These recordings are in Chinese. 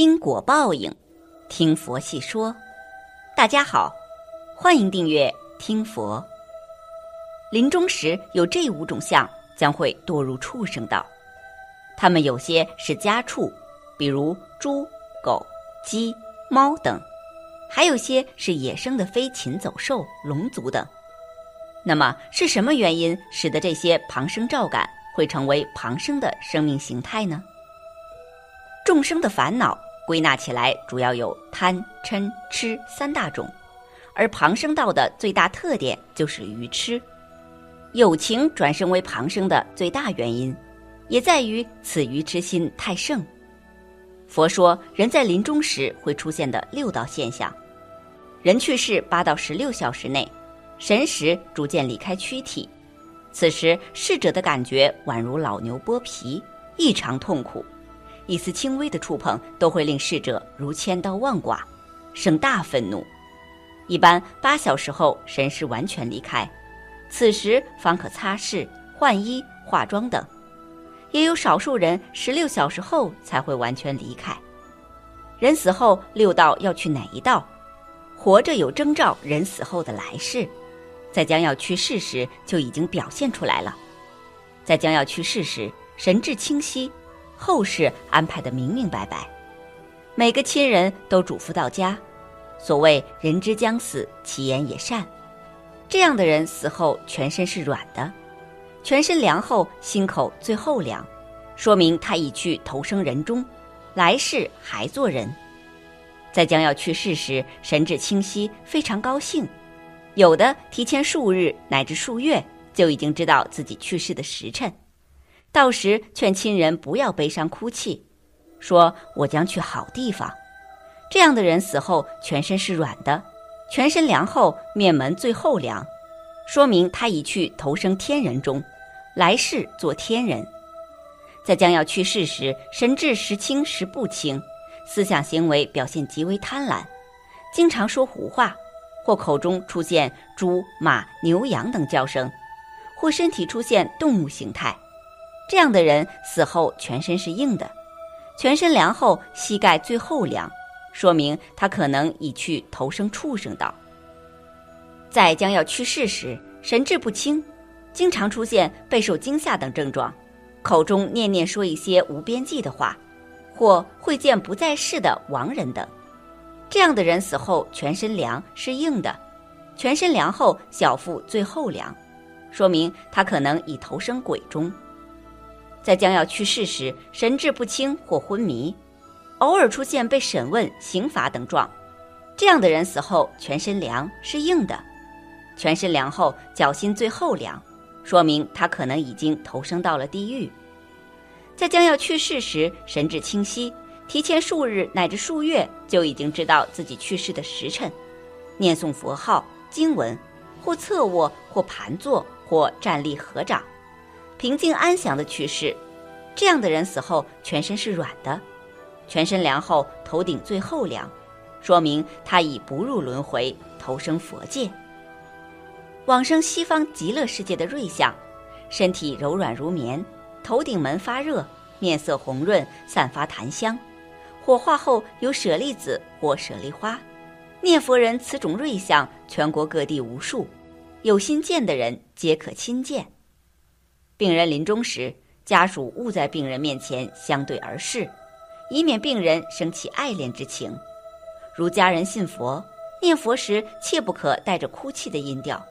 因果报应，听佛细说。大家好，欢迎订阅听佛。临终时有这五种相，将会堕入畜生道。他们有些是家畜，比如猪、狗、鸡、猫等；还有些是野生的飞禽走兽、龙族等。那么是什么原因使得这些旁生照感会成为旁生的生命形态呢？众生的烦恼归纳起来，主要有贪、嗔、痴三大种，而旁生道的最大特点就是愚痴。有情转生为旁生的最大原因，也在于此愚痴心太盛。佛说，人在临终时会出现的六道现象：人去世八到十六小时内，神识逐渐离开躯体，此时逝者的感觉宛如老牛剥皮，异常痛苦。一丝轻微的触碰都会令逝者如千刀万剐，生大愤怒。一般八小时后神识完全离开，此时方可擦拭、换衣、化妆等。也有少数人十六小时后才会完全离开。人死后六道要去哪一道？活着有征兆，人死后的来世，在将要去世时就已经表现出来了。在将要去世时，神志清晰。后事安排的明明白白，每个亲人都嘱咐到家。所谓“人之将死，其言也善”，这样的人死后全身是软的，全身凉后心口最后凉，说明他已去投生人中，来世还做人。在将要去世时，神志清晰，非常高兴。有的提前数日乃至数月就已经知道自己去世的时辰。到时劝亲人不要悲伤哭泣，说我将去好地方。这样的人死后全身是软的，全身凉后面门最后凉，说明他已去投生天人中，来世做天人。在将要去世时，神志时清时不清，思想行为表现极为贪婪，经常说胡话，或口中出现猪、马、牛、羊等叫声，或身体出现动物形态。这样的人死后全身是硬的，全身凉后膝盖最后凉，说明他可能已去投生畜生道。在将要去世时，神志不清，经常出现备受惊吓等症状，口中念念说一些无边际的话，或会见不在世的亡人等。这样的人死后全身凉是硬的，全身凉后小腹最后凉，说明他可能已投生鬼中。在将要去世时，神志不清或昏迷，偶尔出现被审问、刑罚等状，这样的人死后全身凉是硬的，全身凉后脚心最后凉，说明他可能已经投生到了地狱。在将要去世时，神志清晰，提前数日乃至数月就已经知道自己去世的时辰，念诵佛号、经文，或侧卧，或盘坐，或站立合掌。平静安详的去世，这样的人死后全身是软的，全身凉后头顶最后凉，说明他已不入轮回，投生佛界，往生西方极乐世界的瑞相，身体柔软如棉，头顶门发热，面色红润，散发檀香，火化后有舍利子或舍利花，念佛人此种瑞相，全国各地无数，有心见的人皆可亲见。病人临终时，家属勿在病人面前相对而视，以免病人生起爱恋之情。如家人信佛，念佛时切不可带着哭泣的音调，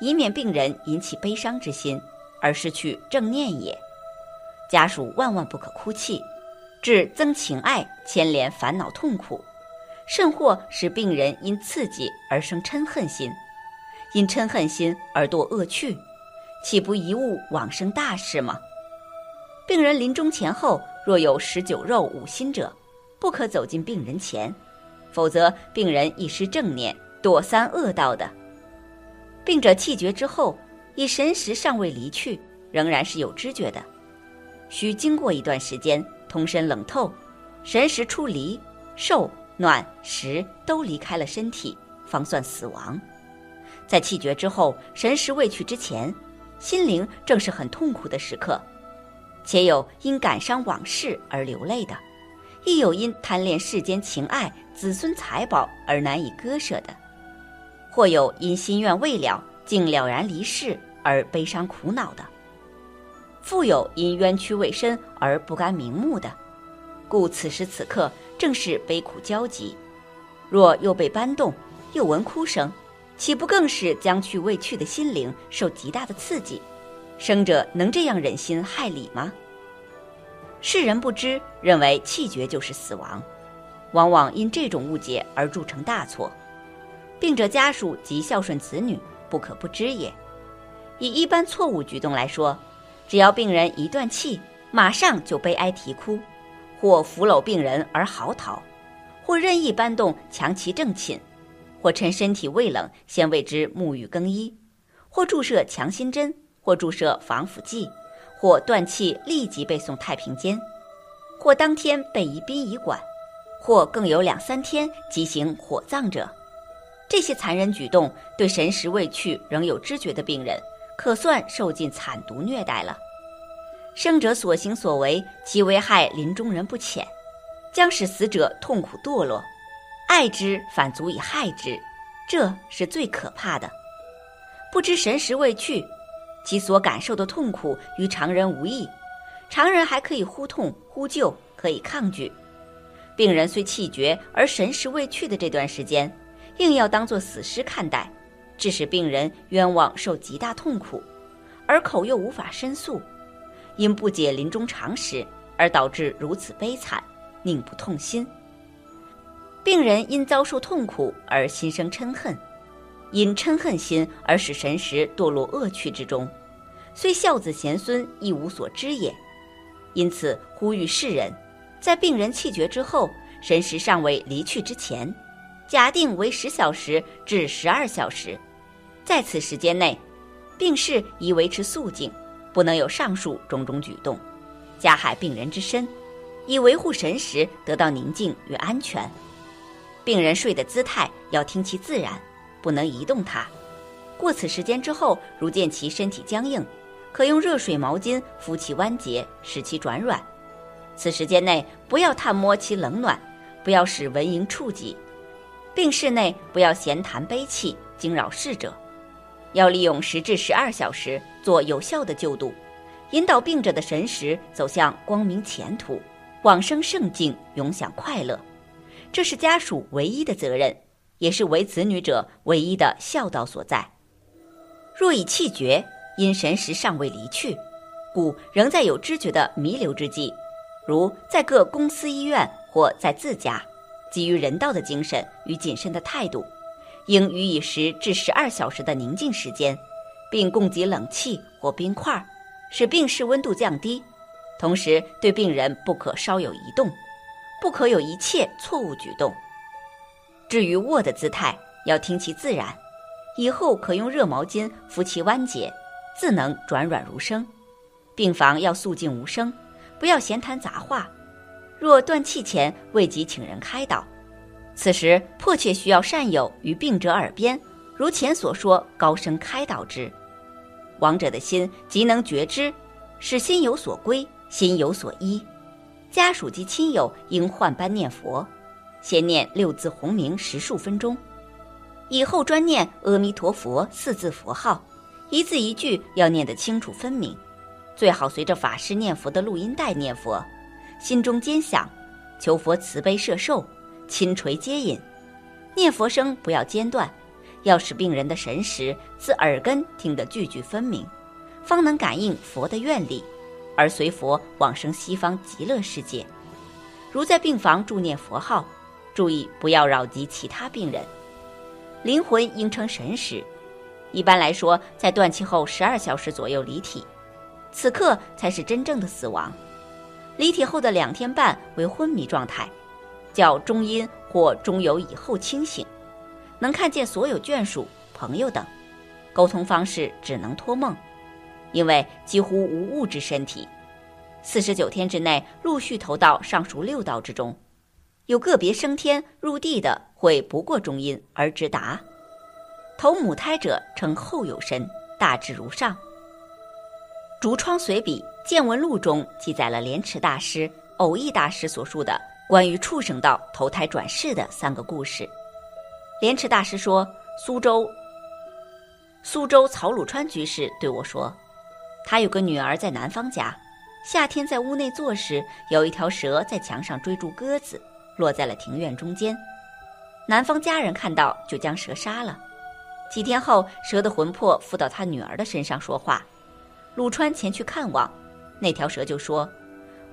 以免病人引起悲伤之心而失去正念也。家属万万不可哭泣，致增情爱，牵连烦恼痛苦，甚或使病人因刺激而生嗔恨心，因嗔恨心而堕恶趣。岂不贻误往生大事吗？病人临终前后若有食酒肉五心者，不可走进病人前，否则病人一失正念，堕三恶道的。病者气绝之后，以神识尚未离去，仍然是有知觉的，需经过一段时间，通身冷透，神识出离，受暖食都离开了身体，方算死亡。在气绝之后，神识未去之前。心灵正是很痛苦的时刻，且有因感伤往事而流泪的，亦有因贪恋世间情爱、子孙财宝而难以割舍的；或有因心愿未了，竟了然离世而悲伤苦恼的；复有因冤屈未深而不甘瞑目的。故此时此刻正是悲苦交集。若又被搬动，又闻哭声，岂不更是将去未去的心灵受极大的刺激？生者能这样忍心害理吗？世人不知，认为气绝就是死亡，往往因这种误解而铸成大错。病者家属及孝顺子女不可不知也。以一般错误举动来说，只要病人一断气，马上就悲哀啼哭，或扶搂病人而嚎啕。或任意搬动强其正寝，或趁身体未冷先为之沐浴更衣，或注射强心针，或注射防腐剂，或断气立即被送太平间，或当天被移殡仪馆，或更有两三天即行火葬者，这些残忍举动对神识未去仍有知觉的病人，可算受尽惨毒虐待了。生者所行所为，其危害临终人不浅。将使死者痛苦堕落，爱之反足以害之，这是最可怕的。不知神识未去，其所感受的痛苦与常人无异。常人还可以呼痛呼救，可以抗拒；病人虽气绝而神识未去的这段时间，硬要当作死尸看待，致使病人冤枉受极大痛苦，而口又无法申诉，因不解临终常识而导致如此悲惨。宁不痛心？病人因遭受痛苦而心生嗔恨，因嗔恨心而使神识堕落恶趣之中，虽孝子贤孙亦无所知也。因此呼吁世人，在病人气绝之后，神识尚未离去之前，假定为十小时至十二小时，在此时间内，病逝宜维持肃静，不能有上述种种举动，加害病人之身。以维护神识得到宁静与安全，病人睡的姿态要听其自然，不能移动它。过此时间之后，如见其身体僵硬，可用热水毛巾敷其关节，使其转软。此时间内不要探摸其冷暖，不要使蚊蝇触及。病室内不要闲谈悲泣，惊扰逝者。要利用十至十二小时做有效的救度，引导病者的神识走向光明前途。往生圣境，永享快乐，这是家属唯一的责任，也是为子女者唯一的孝道所在。若已气绝，因神识尚未离去，故仍在有知觉的弥留之际，如在各公司医院或在自家，基于人道的精神与谨慎的态度，应予以十至十二小时的宁静时间，并供给冷气或冰块，使病室温度降低。同时，对病人不可稍有移动，不可有一切错误举动。至于卧的姿态，要听其自然。以后可用热毛巾敷其关节，自能转软如生。病房要肃静无声，不要闲谈杂话。若断气前未及请人开导，此时迫切需要善友于病者耳边，如前所说，高声开导之。亡者的心即能觉知，使心有所归。心有所依，家属及亲友应换班念佛，先念六字洪名十数分钟，以后专念阿弥陀佛四字佛号，一字一句要念得清楚分明，最好随着法师念佛的录音带念佛，心中坚想，求佛慈悲摄受，亲垂接引，念佛声不要间断，要使病人的神识自耳根听得句句分明，方能感应佛的愿力。而随佛往生西方极乐世界。如在病房助念佛号，注意不要扰及其他病人。灵魂应称神识。一般来说，在断气后十二小时左右离体，此刻才是真正的死亡。离体后的两天半为昏迷状态，叫中阴或中游以后清醒，能看见所有眷属、朋友等，沟通方式只能托梦。因为几乎无物质身体，四十九天之内陆续投到上述六道之中，有个别升天入地的会不过中阴而直达。投母胎者称后有身，大致如上。《竹窗随笔见闻录》中记载了莲池大师、偶益大师所述的关于畜生道投胎转世的三个故事。莲池大师说，苏州苏州曹鲁川居士对我说，他有个女儿在南方家，夏天在屋内坐时，有一条蛇在墙上追逐鸽子，落在了庭院中间。南方家人看到，就将蛇杀了。几天后，蛇的魂魄附到他女儿的身上说话。鲁川前去看望，那条蛇就说：“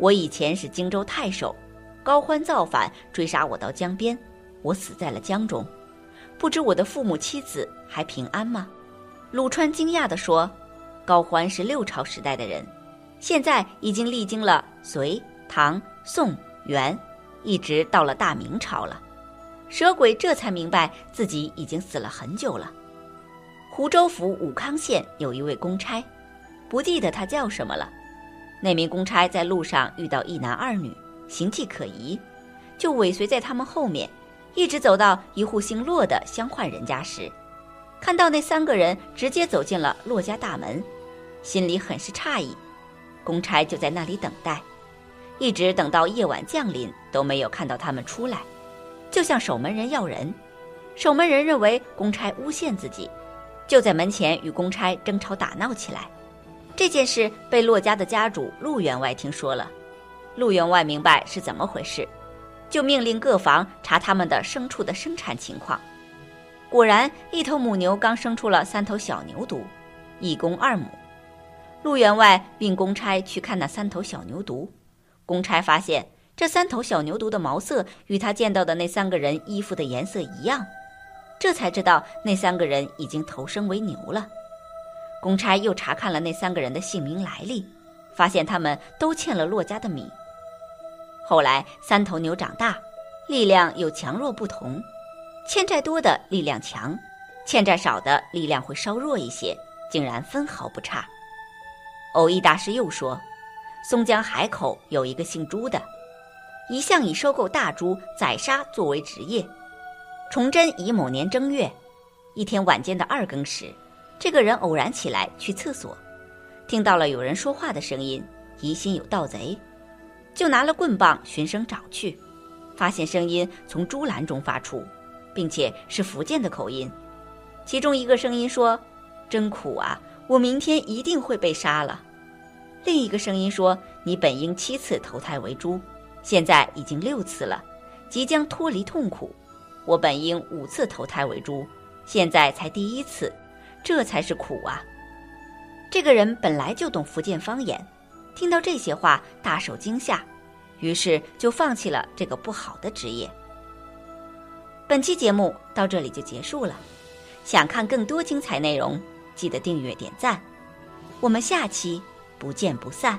我以前是荆州太守，高欢造反，追杀我到江边，我死在了江中。不知我的父母妻子还平安吗？”鲁川惊讶地说：“高欢是六朝时代的人，现在已经历经了隋、唐、宋、元，一直到了大明朝了。”蛇鬼这才明白自己已经死了很久了。湖州府武康县有一位公差。不记得他叫什么了。那名公差在路上遇到一男二女，形迹可疑，就尾随在他们后面，一直走到一户姓骆的相换人家时，看到那三个人直接走进了骆家大门，心里很是诧异。公差就在那里等待，一直等到夜晚降临都没有看到他们出来，就向守门人要人。守门人认为公差诬陷自己，就在门前与公差争吵打闹起来。这件事被骆家的家主陆员外听说了，陆员外明白是怎么回事，就命令各房查他们的牲畜的生产情况。果然，一头母牛刚生出了三头小牛犊，一公二母。陆员外命公差去看那三头小牛犊，公差发现这三头小牛犊的毛色与他见到的那三个人衣服的颜色一样，这才知道那三个人已经投生为牛了。公差又查看了那三个人的姓名来历，发现他们都欠了骆家的米。后来三头牛长大，力量有强弱不同，欠债多的力量强，欠债少的力量会稍弱一些，竟然分毫不差。偶益大师又说，松江海口有一个姓朱的，一向以收购大猪宰杀作为职业。崇祯乙某年正月，一天晚间的二更时。这个人偶然起来去厕所，听到了有人说话的声音，疑心有盗贼，就拿了棍棒循声找去，发现声音从猪栏中发出，并且是福建的口音。其中一个声音说：“真苦啊，我明天一定会被杀了。”另一个声音说：“你本应七次投胎为猪，现在已经六次了，即将脱离痛苦。我本应五次投胎为猪，现在才第一次。”这才是苦啊！这个人本来就懂福建方言，听到这些话大受惊吓，于是就放弃了这个不好的职业。本期节目到这里就结束了，想看更多精彩内容，记得订阅点赞，我们下期不见不散。